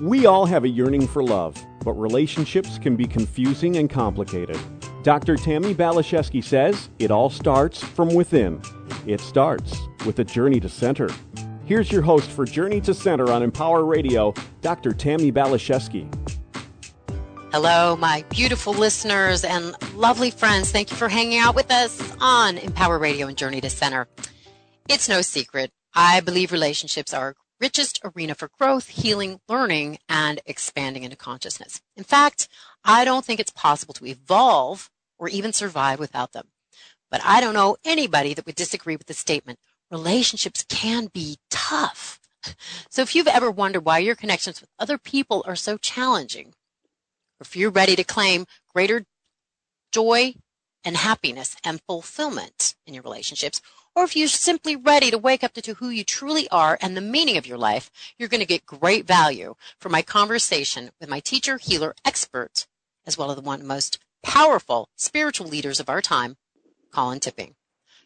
We all have a yearning for love, but relationships can be confusing and complicated. Dr. Tammi Baliszewski says it all starts from within. It starts with a journey to center. Here's your host for Journey to Center on Empower Radio, Dr. Tammi Baliszewski. Hello, my beautiful listeners and lovely friends. Thank you for hanging out with us on Empower Radio and Journey to Center. It's no secret. I believe relationships are richest arena for growth, healing, learning, and expanding into consciousness. In fact, I don't think it's possible to evolve or even survive without them. But I don't know anybody that would disagree with the statement. Relationships can be tough. So if you've ever wondered why your connections with other people are so challenging, or if you're ready to claim greater joy and happiness and fulfillment in your relationships, or if you're simply ready to wake up to who you truly are and the meaning of your life, you're going to get great value from my conversation with my teacher, healer, expert, as well as the one the most powerful spiritual leaders of our time, Colin Tipping.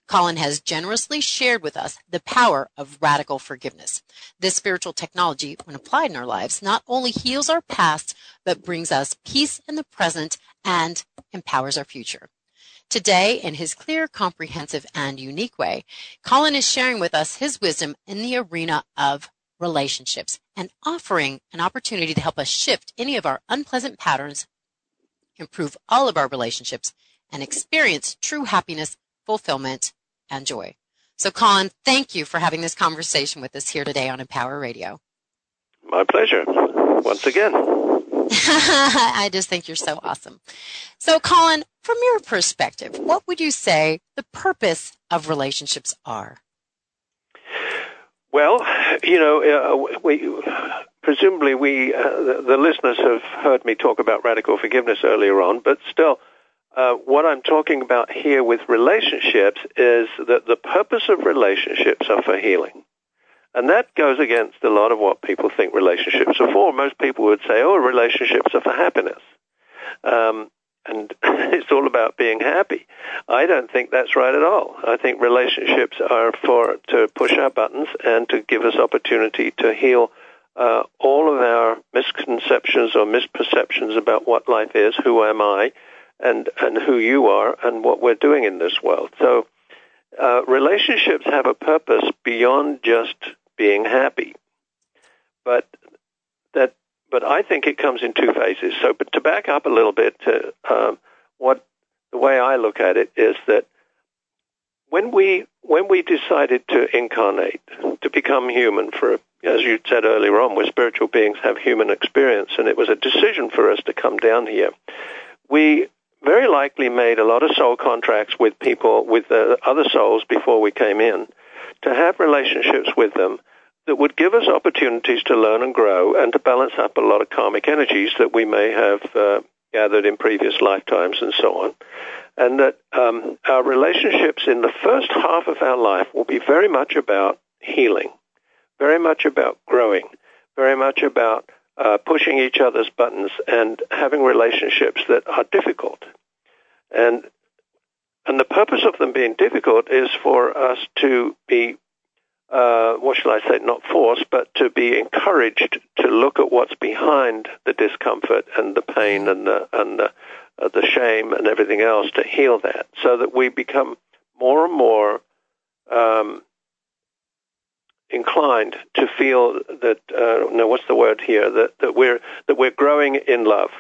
Colin has generously shared with us the power of radical forgiveness. This spiritual technology, when applied in our lives, not only heals our past, but brings us peace in the present and empowers our future. Today, in his clear, comprehensive, and unique way, Colin is sharing with us his wisdom in the arena of relationships and offering an opportunity to help us shift any of our unpleasant patterns, improve all of our relationships, and experience true happiness, fulfillment, and joy. So, Colin, thank you for having this conversation with us here today on Empower Radio. My pleasure. Once again. I just think you're so awesome. So, Colin, from your perspective, what would you say the purpose of relationships are? Well, you know, uh, we presumably we uh, the, listeners have heard me talk about radical forgiveness earlier on, but still, uh, what I'm talking about here with relationships is that the purpose of relationships are for healing. And that goes against a lot of what people think relationships are for. Most people would say, oh, relationships are for happiness. Um, and it's all about being happy. I don't think that's right at all. I think relationships are for to push our buttons and to give us opportunity to heal uh, all of our misconceptions or misperceptions about what life is, who am I, and and who you are, and what we're doing in this world. So, uh, relationships have a purpose beyond just being happy. But that, but I think it comes in two phases. So, but to back up a little bit, to, um, what the way I look at it is that when we when we decided to incarnate, to become human, for as you said earlier on, we're spiritual beings, have human experience, and it was a decision for us to come down here. We very likely made a lot of soul contracts with people, with uh, other souls before we came in, to have relationships with them that would give us opportunities to learn and grow and to balance up a lot of karmic energies that we may have uh, gathered in previous lifetimes and so on. And that um, our relationships in the first half of our life will be very much about healing, very much about growing, very much about uh, pushing each other's buttons and having relationships that are difficult. And and the purpose of them being difficult is for us to be, uh, what shall I say, not forced, but to be encouraged to look at what's behind the discomfort and the pain and the, and the, uh, the shame and everything else to heal that so that we become more and more um, inclined to feel that, uh, no, what's the word here, that, that, we're, that we're growing in love.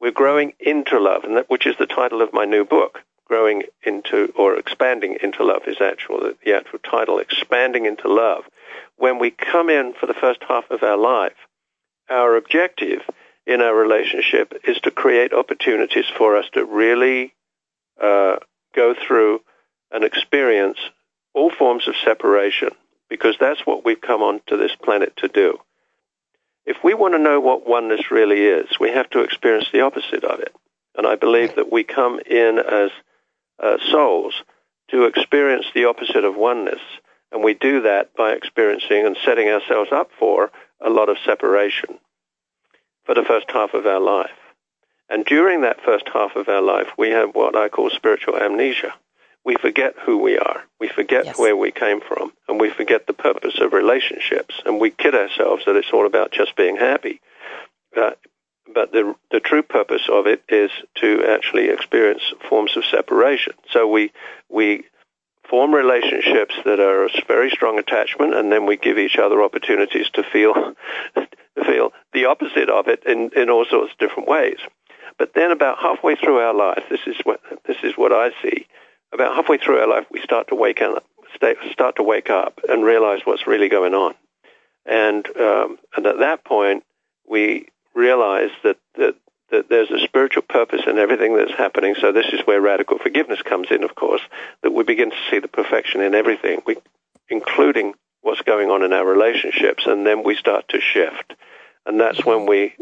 We're growing into love, and that, which is the title of my new book growing into or expanding into love is actual the actual title expanding into love when we come in for the first half of our life our objective in our relationship is to create opportunities for us to really uh, go through and experience all forms of separation because that's what we've come onto this planet to do. If we want to know what oneness really is, we have to experience the opposite of it. And I believe that we come in as uh, souls to experience the opposite of oneness. And we do that by experiencing and setting ourselves up for a lot of separation for the first half of our life. And during that first half of our life, we have what I call spiritual amnesia. we forget who we are. We forget Yes. where we came from, and we forget the purpose of relationships, and we kid ourselves that it's all about just being happy. Uh, but the the true purpose of it is to actually experience forms of separation. So we we form relationships that are a very strong attachment, and then we give each other opportunities to feel feel the opposite of it in, in all sorts of different ways. But then, about halfway through our life, this is what this is what I see. About halfway through our life, we start to wake up, start to wake up, and realize what's really going on. And um, and at that point, we realize that that that there's a spiritual purpose in everything that's happening. So this is where radical forgiveness comes in, of course, that we begin to see the perfection in everything, we, including what's going on in our relationships, and then we start to shift. And that's when we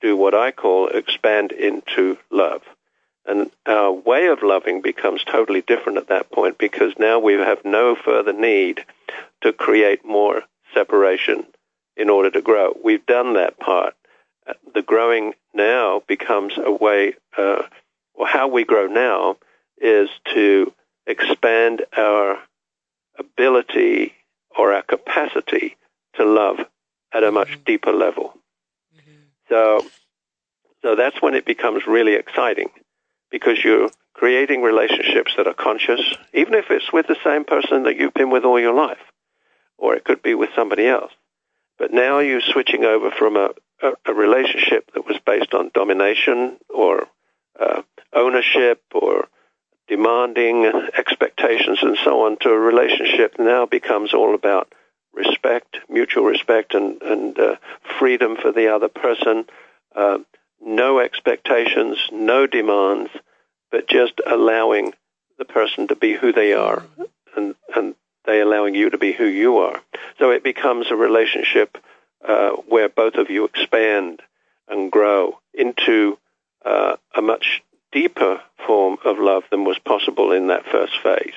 do what I call expand into love. And our way of loving becomes totally different at that point because now we have no further need to create more separation in order to grow. We've done that part the growing now becomes a way, uh, or how we grow now is to expand our ability or our capacity to love at a much Mhm. deeper level. Mhm. So, so that's when it becomes really exciting because you're creating relationships that are conscious, even if it's with the same person that you've been with all your life, or it could be with somebody else. But now you're switching over from a, a, a relationship that was based on domination or uh, ownership or demanding expectations and so on to a relationship now becomes all about respect, mutual respect, and, and uh, freedom for the other person. Uh, no expectations, no demands, but just allowing the person to be who they are and, and they allowing you to be who you are. So it becomes a relationship uh, where both of you expand and grow into uh, a much deeper form of love than was possible in that first phase.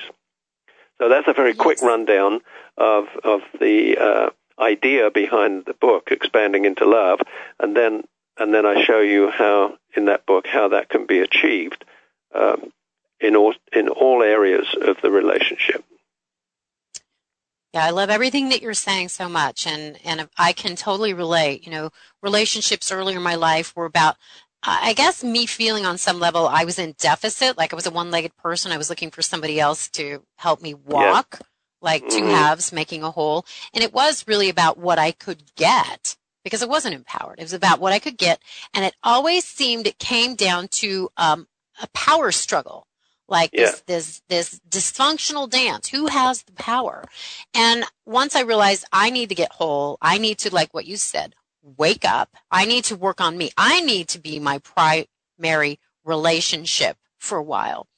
So that's a very quick rundown of of the uh, idea behind the book, expanding into love, and then and then I show you how in that book how that can be achieved um, in all in all areas of the relationship. Yeah, I love everything that you're saying so much, and and I can totally relate. You know, relationships earlier in my life were about, I guess, me feeling on some level I was in deficit, like I was a one-legged person. I was looking for somebody else to help me walk, like two Mhm. halves making a whole, and it was really about what I could get because I wasn't empowered. It was about what I could get, and it always seemed it came down to um, a power struggle like Yeah. this, this this dysfunctional dance. Who has the power? And once i realized i need to get whole i need to like what you said wake up. I need to work on me. I need to be my primary relationship for a while.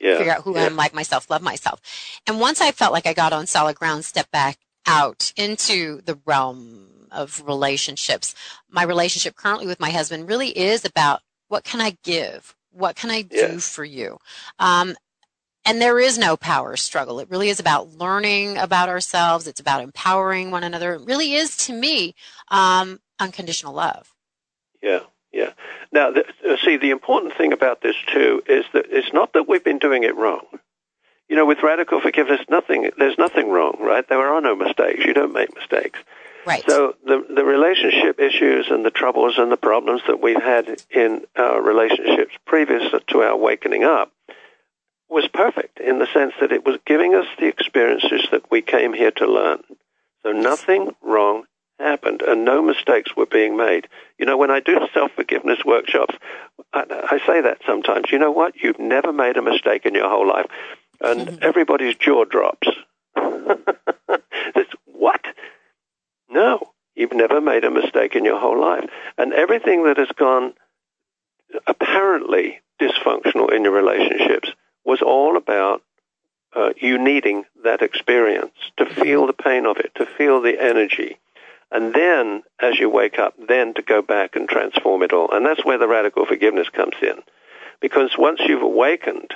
Yeah, figure out who yeah. i'm like myself love myself. And once i felt like i got on solid ground step back out into the realm of relationships my relationship currently with my husband really is about what can i give what can i do Yeah. for you um, and there is no power struggle. It really is about learning about ourselves. It's about empowering one another. It really is, to me, um, unconditional love. Yeah, yeah. Now, the, uh, see, the important thing about this too is that it's not that we've been doing it wrong. You know, with radical forgiveness, nothing. There's nothing wrong, right? There are no mistakes. You don't make mistakes. Right. So the the relationship issues and the troubles and the problems that we've had in our relationships previous to our wakening up was perfect in the sense that it was giving us the experiences that we came here to learn. So nothing wrong happened and no mistakes were being made. You know, when I do self-forgiveness workshops, I, I say that sometimes. You know what? You've never made a mistake in your whole life. And mm-hmm. everybody's jaw drops. No, you've never made a mistake in your whole life. And everything that has gone apparently dysfunctional in your relationships was all about uh, you needing that experience to feel the pain of it, to feel the energy. And then, as you wake up, then to go back and transform it all. And that's where the radical forgiveness comes in. Because once you've awakened,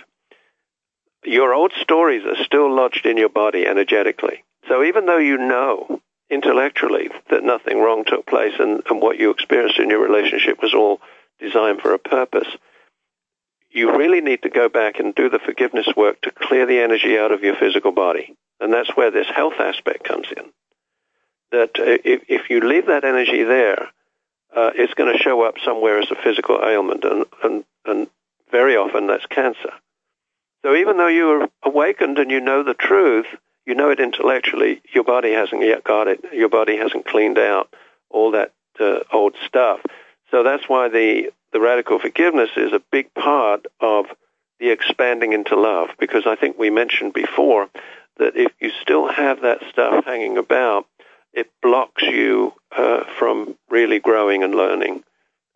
your old stories are still lodged in your body energetically. So even though you know intellectually that nothing wrong took place and, and what you experienced in your relationship was all designed for a purpose, you really need to go back and do the forgiveness work to clear the energy out of your physical body. And that's where this health aspect comes in. That uh, if, if you leave that energy there, uh, it's going to show up somewhere as a physical ailment, and, and, and very often that's cancer. So even though you're awakened and you know the truth, you know it intellectually, your body hasn't yet got it. Your body hasn't cleaned out all that uh, old stuff. So that's why the, the radical forgiveness is a big part of the expanding into love, because I think we mentioned before that if you still have that stuff hanging about, it blocks you uh, from really growing and learning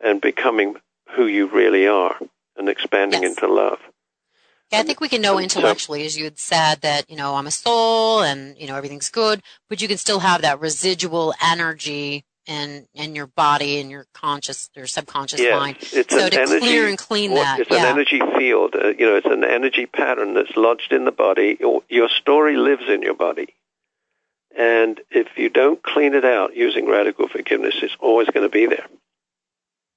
and becoming who you really are and expanding yes. into love. Yeah, I think we can know intellectually, as you had said, that, you know, I'm a soul and, you know, everything's good, but you can still have that residual energy in, in your body and your conscious or subconscious yes, mind. It's so an to energy, clear and clean that. It's yeah. an energy field. Uh, you know, it's an energy pattern that's lodged in the body. Your story lives in your body. And if you don't clean it out using radical forgiveness, it's always going to be there.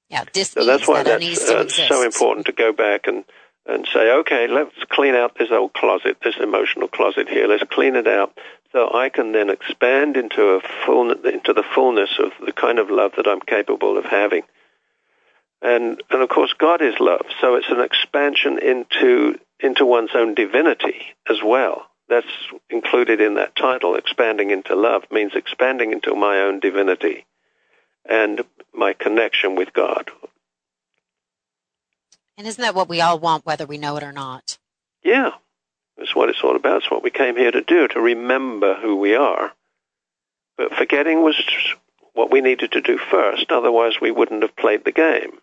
Yeah, so that's why that that's uh, so important to go back and and say, okay, let's clean out this old closet, this emotional closet here. Let's clean it out, so I can then expand into a full into the fullness of the kind of love that I'm capable of having. And and of course, God is love, so it's an expansion into into one's own divinity as well. That's included in that title. Expanding into love means expanding into my own divinity and my connection with God. And isn't that what we all want, whether we know it or not? Yeah, that's what it's all about. It's what we came here to do, to remember who we are. But forgetting was what we needed to do first, otherwise we wouldn't have played the game.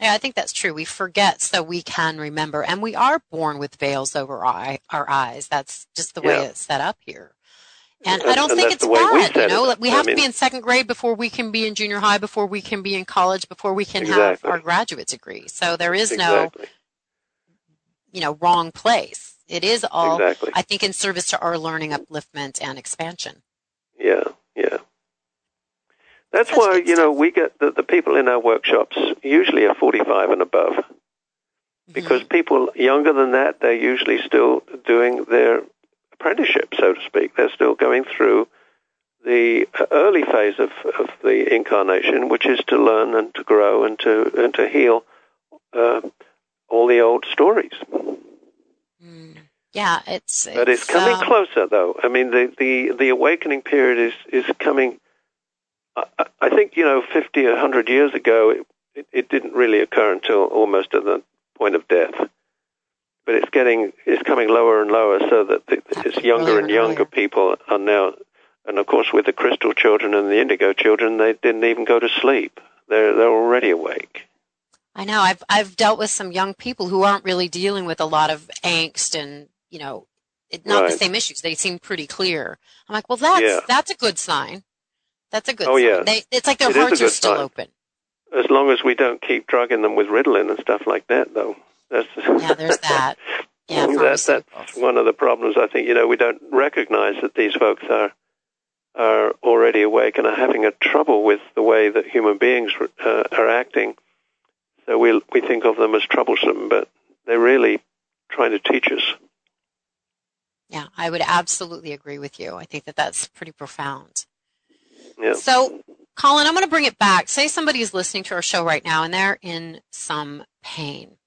Yeah, I think that's true. We forget so we can remember. And we are born with veils over our, our eyes. That's just the way yeah. it's set up here. And, and I don't think it's bad. You know, it. we have I mean, to be in second grade before we can be in junior high, before we can be in college, before we can exactly. have our graduate degree. So there is exactly. no, you know, wrong place. It is all, exactly. I think, in service to our learning, upliftment, and expansion. Yeah, yeah. That's Such why you know we get the, the people in our workshops usually are 45 and above because Mhm. people younger than that they're usually still doing their apprenticeship, so to speak. They're still going through the early phase of, of the incarnation, which is to learn and to grow and to and to heal uh, all the old stories. Mm. Yeah, it's, But it's coming um, closer, though. I mean, the, the, the awakening period is, is coming. I, I think, you know, 50, 100 years ago, it, it, it didn't really occur until almost at the point of death. But it's getting, it's coming lower and lower so that the, it's younger and younger people are now, and of course with the crystal children and the indigo children, they didn't even go to sleep. They're, they're already awake. I know. I've I've dealt with some young people who aren't really dealing with a lot of angst and you know, it, not the same issues. They seem pretty clear. I'm like, well, that's Yeah. that's a good sign. That's a good. Oh, sign. yeah. They, it's like their It hearts are still sign. open. As long as we don't keep drugging them with Ritalin and stuff like that, though. That's, Yeah, there's that. Yeah, That- that's one of the problems. I think you know we don't recognize that these folks are are already awake and are having a trouble with the way that human beings uh, are acting. So we we think of them as troublesome, but they're really trying to teach us. Yeah, I would absolutely agree with you. I think that that's pretty profound. Yeah. So, Colin, I'm going to bring it back. Say somebody is listening to our show right now and they're in some pain.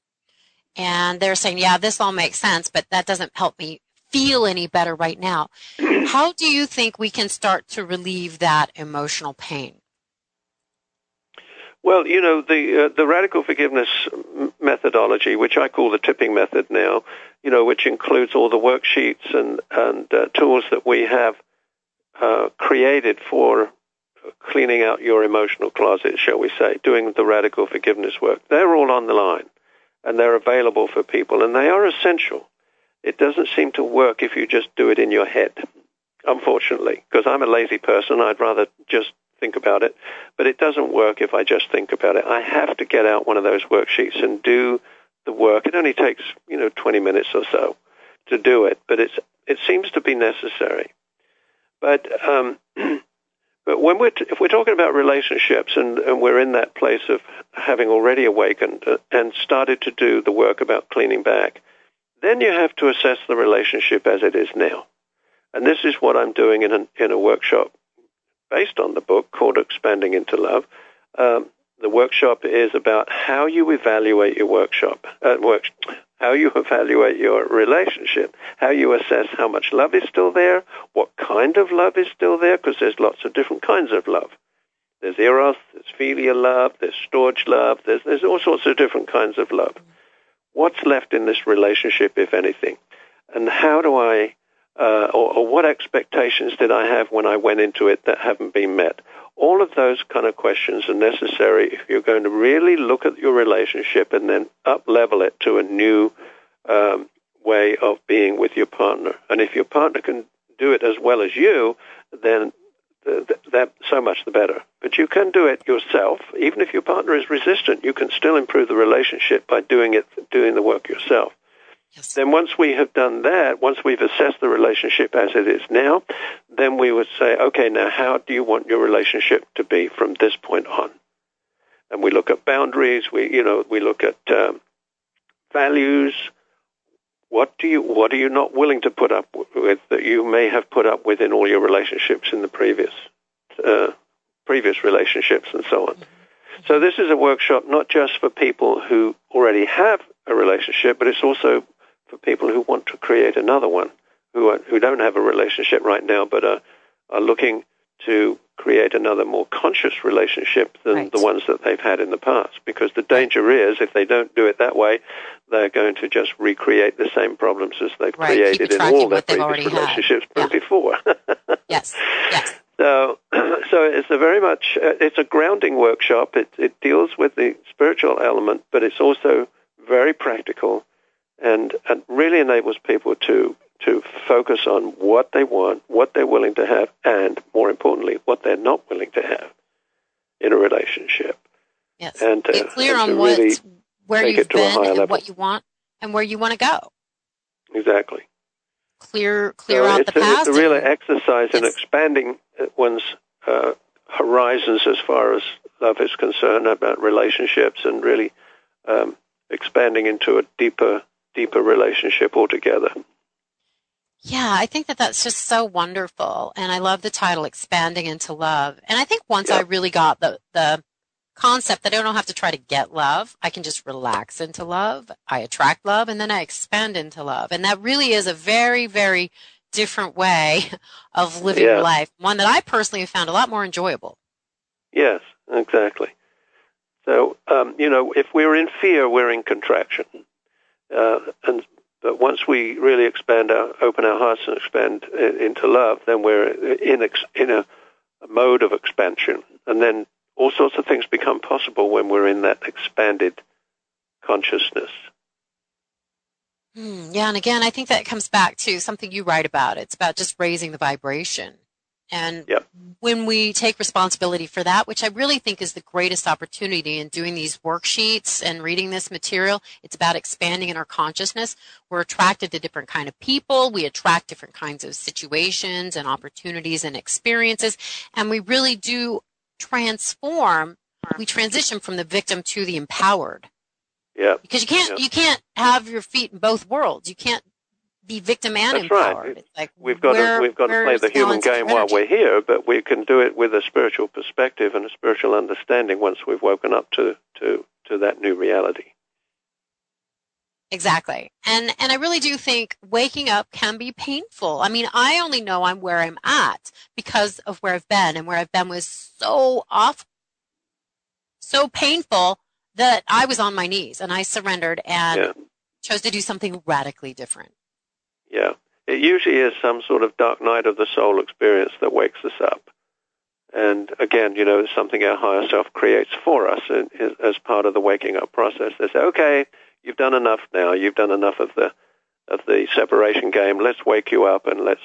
And they're saying, yeah, this all makes sense, but that doesn't help me feel any better right now. How do you think we can start to relieve that emotional pain? Well, you know the uh, the radical forgiveness methodology, which I call the tipping method now, you know, which includes all the worksheets and and uh, tools that we have uh, created for cleaning out your emotional closet, shall we say, doing the radical forgiveness work. They're all on the line, and they're available for people, and they are essential. It doesn't seem to work if you just do it in your head, unfortunately, because I'm a lazy person. I'd rather just think about it. But it doesn't work if I just think about it. I have to get out one of those worksheets and do the work. It only takes, you know, 20 minutes or so to do it, but it's, it seems to be necessary. But um, but when we're t- if we're talking about relationships and, and we're in that place of having already awakened uh, and started to do the work about cleaning back, then you have to assess the relationship as it is now. And this is what I'm doing in, an, in a workshop based on the book called Expanding into Love. Um, the workshop is about how you evaluate your workshop, uh, work, how you evaluate your relationship, how you assess how much love is still there, what kind of love is still there, because there's lots of different kinds of love. There's eros, there's filial love, there's storge love, there's, there's all sorts of different kinds of love. What's left in this relationship, if anything? And how do I, uh, or, or what expectations did I have when I went into it that haven't been met? All of those kind of questions are necessary if you're going to really look at your relationship and then up level it to a new um, way of being with your partner. And if your partner can do it as well as you, then that so much the better. But you can do it yourself. Even if your partner is resistant, you can still improve the relationship by doing it, doing the work yourself. Yes. Then once we have done that, once we've assessed the relationship as it is now, then we would say, okay, now how do you want your relationship to be from this point on? And we look at boundaries. We, you know, we look at um, values. What do you, what are you not willing to put up with that you may have put up with in all your relationships in the previous, uh, previous relationships and so on? Mm-hmm. So this is a workshop not just for people who already have a relationship, but it's also for people who want to create another one, who are, who don't have a relationship right now, but are, are looking to create another more conscious relationship than right. the ones that they've had in the past. Because the danger is, if they don't do it that way, they're going to just recreate the same problems as they've right. created in all their previous relationships yeah. before. yes. Yes. So, so it's a very much uh, it's a grounding workshop. It it deals with the spiritual element, but it's also very practical and, and really enables people to to focus on what they want, what they're willing to have, and more importantly, what they're not willing to have in a relationship. Yes. And uh, clear and on what really where you've been and level. what you want and where you want to go. Exactly. Clear clear so out the a, past. It's a real exercise yes. in expanding one's uh, horizons as far as love is concerned about relationships and really um, expanding into a deeper deeper relationship altogether. Yeah, I think that that's just so wonderful. And I love the title, Expanding into Love. And I think once I really got the, the concept that I don't have to try to get love, I can just relax into love. I attract love and then I expand into love. And that really is a very, very different way of living yeah. life. One that I personally have found a lot more enjoyable. Yes, exactly. So, um, you know, if we're in fear, we're in contraction. Uh, and but once we really expand our, open our hearts and expand into love, then we're in ex, in a, mode of expansion, and then all sorts of things become possible when we're in that expanded consciousness. Hmm, yeah, and again, I think that comes back to something you write about. It's about just raising the vibration. And yep. when we take responsibility for that, which I really think is the greatest opportunity in doing these worksheets and reading this material, it's about expanding in our consciousness. We're attracted to different kind of people. We attract different kinds of situations and opportunities and experiences. And we really do transform. We transition from the victim to the empowered. Yeah. Because you can't, you can't have your feet in both worlds. You can't be victim and That's empowered. Right. It's like we've got where, to we've got to play the human game while we're here, but we can do it with a spiritual perspective and a spiritual understanding once we've woken up to to to that new reality. Exactly. And and I really do think waking up can be painful. I mean, I only know I'm where I'm at because of where I've been and where I've been was so off so painful that I was on my knees and I surrendered and yeah. chose to do something radically different. Yeah. It usually is some sort of dark night of the soul experience that wakes us up. And again, you know, it's something our higher self creates for us as part of the waking up process. They say, okay, you've done enough now. You've done enough of the of the separation game. Let's wake you up and let's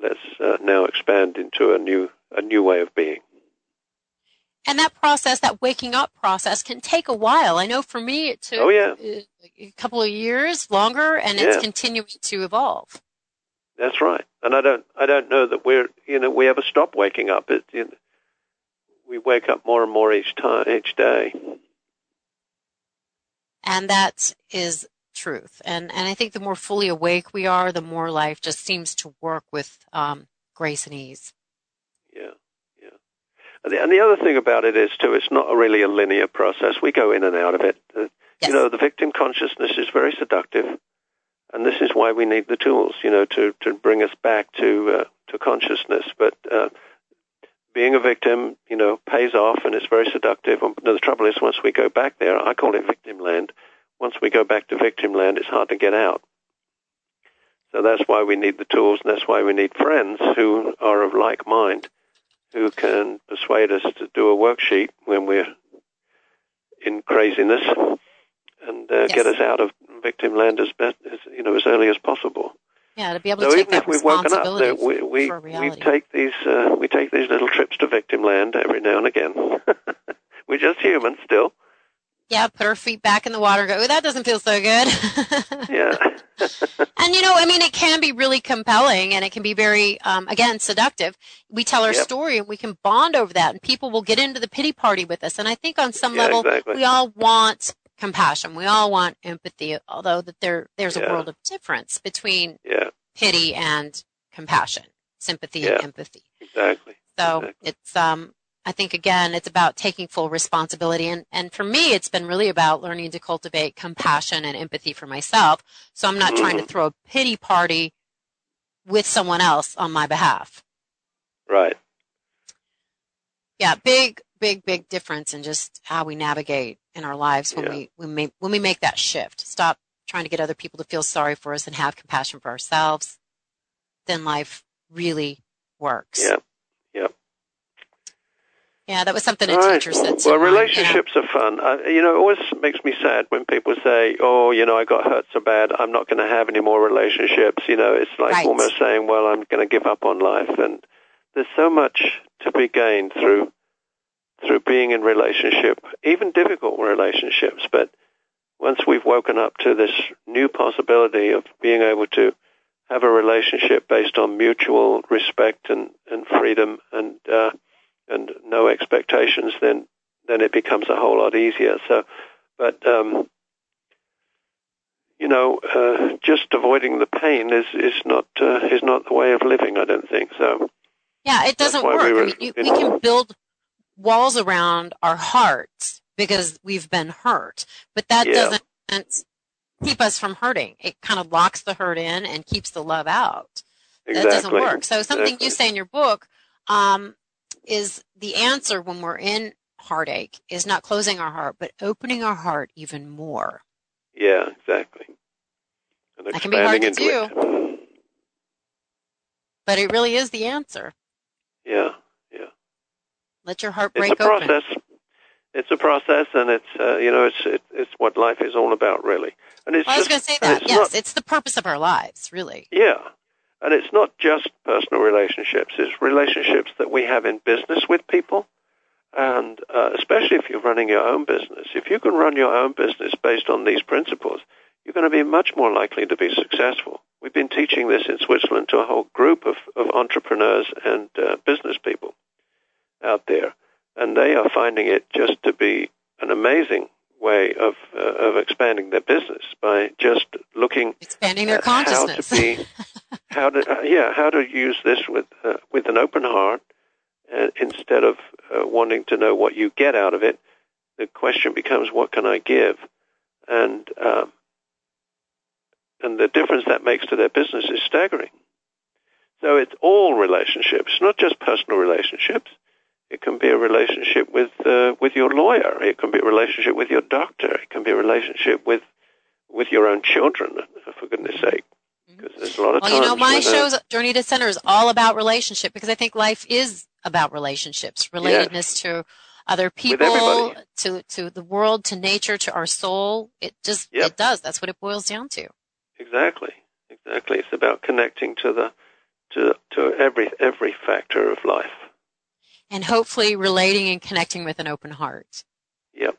let's uh, now expand into a new a new way of being. And that process, that waking up process, can take a while. I know for me, it took oh, yeah. a couple of years longer, and yeah. it's continuing to evolve. That's right. And I don't I don't know that we're you know we ever stop waking up. It you know, we wake up more and more each time each day. And that is truth. And and I think the more fully awake we are, the more life just seems to work with um, grace and ease. And the, other thing about it is too, it's not really a linear process. We go in and out of it. Uh, yes. You know, the victim consciousness is very seductive, and this is why we need the tools. You know, to to bring us back to uh, to consciousness. But uh, being a victim, you know, pays off and it's very seductive. And The trouble is, once we go back there, I call it victim land once we go back to victim land, it's hard to get out. So that's why we need the tools, and that's why we need friends who are of like mind, who can persuade us to do a worksheet when we're in craziness, and uh, yes. get us out of victim land as best as you know as early as possible. Yeah, to be able to so take even that if we've woken up, we we, we take these uh, we take these little trips to victim land every now and again. we're just human still. Yeah, put our feet back in the water. and Go. Oh, that doesn't feel so good. yeah. and you know, I mean, it can be really compelling, and it can be very, um, again, seductive. We tell our yep. story, and we can bond over that, and people will get into the pity party with us. And I think on some yeah, level, exactly. we all want compassion. We all want empathy, although that there there's yeah. a world of difference between yeah. pity and compassion, sympathy and empathy. Exactly. So exactly. it's um I think again, it's about taking full responsibility. And, and for me, it's been really about learning to cultivate compassion and empathy for myself. So I'm not trying to throw a pity party with someone else on my behalf. Right. Yeah. Big, big, big difference in just how we navigate in our lives when yeah. we, when we, when we make that shift. Stop trying to get other people to feel sorry for us and have compassion for ourselves. Then life really works. Yeah. Yeah, that was something a teacher said. well, relationships are fun. Uh, you know, it always makes me sad when people say, "Oh, you know, I got hurt so bad, I'm not going to have any more relationships." You know, it's like right. almost saying, "Well, I'm going to give up on life." And there's so much to be gained through through being in relationship, even difficult relationships. But once we've woken up to this new possibility of being able to have a relationship based on mutual respect and, and freedom and uh, and no expectations, then then it becomes a whole lot easier. So, but um, you know, uh, just avoiding the pain is is not uh, is not the way of living. I don't think so. Yeah, it doesn't work. We, were, I mean, you, we can build walls around our hearts because we've been hurt, but that yeah. doesn't keep us from hurting. It kind of locks the hurt in and keeps the love out. Exactly. That doesn't work. So something exactly. you say in your book um, is the answer when we're in heartache is not closing our heart, but opening our heart even more. Yeah, exactly. And that can be hard to do. It. But it really is the answer. Yeah, yeah. Let your heart break it's a process. Open. It's a process, and it's uh, you know it's it, it's what life is all about, really. And it's well, I was going to say that. It's yes, not, it's the purpose of our lives, really. Yeah, and it's not just personal relationships, it's relationships that we have in business with people. And uh, especially if you're running your own business, if you can run your own business based on these principles, you're going to be much more likely to be successful. We've been teaching this in Switzerland to a whole group of, of entrepreneurs and uh, business people out there, and they are finding it just to be an amazing way of uh, of expanding their business by just looking expanding their consciousness. How to be, how to uh, yeah, how to use this with uh, with an open heart, uh, instead of uh, wanting to know what you get out of it. The question becomes, what can I give? And um, and the difference that makes to their business is staggering. So it's all relationships, not just personal relationships. It can be a relationship with uh, with your lawyer. It can be a relationship with your doctor. It can be a relationship with with your own children. For goodness sake, because there's a lot of well, you know, my when, uh, show's Journey to Center is all about relationship because I think life is about relationships, relatedness to other people, to to the world, to nature, to our soul. It just yep. it does. That's what it boils down to. Exactly, exactly. It's about connecting to the to to every every factor of life and hopefully relating and connecting with an open heart. Yep.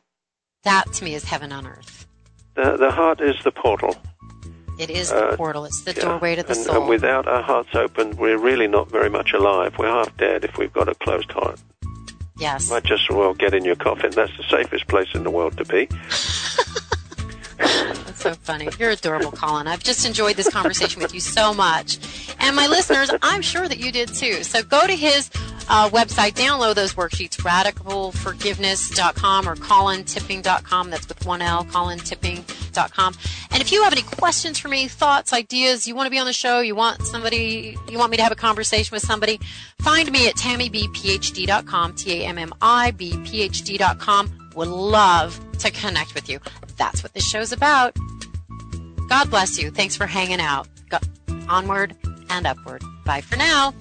That to me is heaven on earth. The, the heart is the portal. It is the uh, portal. It's the yeah. doorway to the and, soul. And without our hearts open, we're really not very much alive. We're half dead if we've got a closed heart. Yes. Might just as well get in your coffin. That's the safest place in the world to be. That's so funny. You're adorable, Colin. I've just enjoyed this conversation with you so much. And my listeners, I'm sure that you did too. So go to his uh, website, download those worksheets, radicalforgiveness.com or colintipping.com. That's with one L, colintipping.com. And if you have any questions for me, thoughts, ideas, you want to be on the show, you want somebody, you want me to have a conversation with somebody, find me at tammibphd.com, T-A-M-M-I-B-P-H-D.com. Would love to connect with you. That's what this show's about. God bless you. Thanks for hanging out. Go- onward and upward. Bye for now.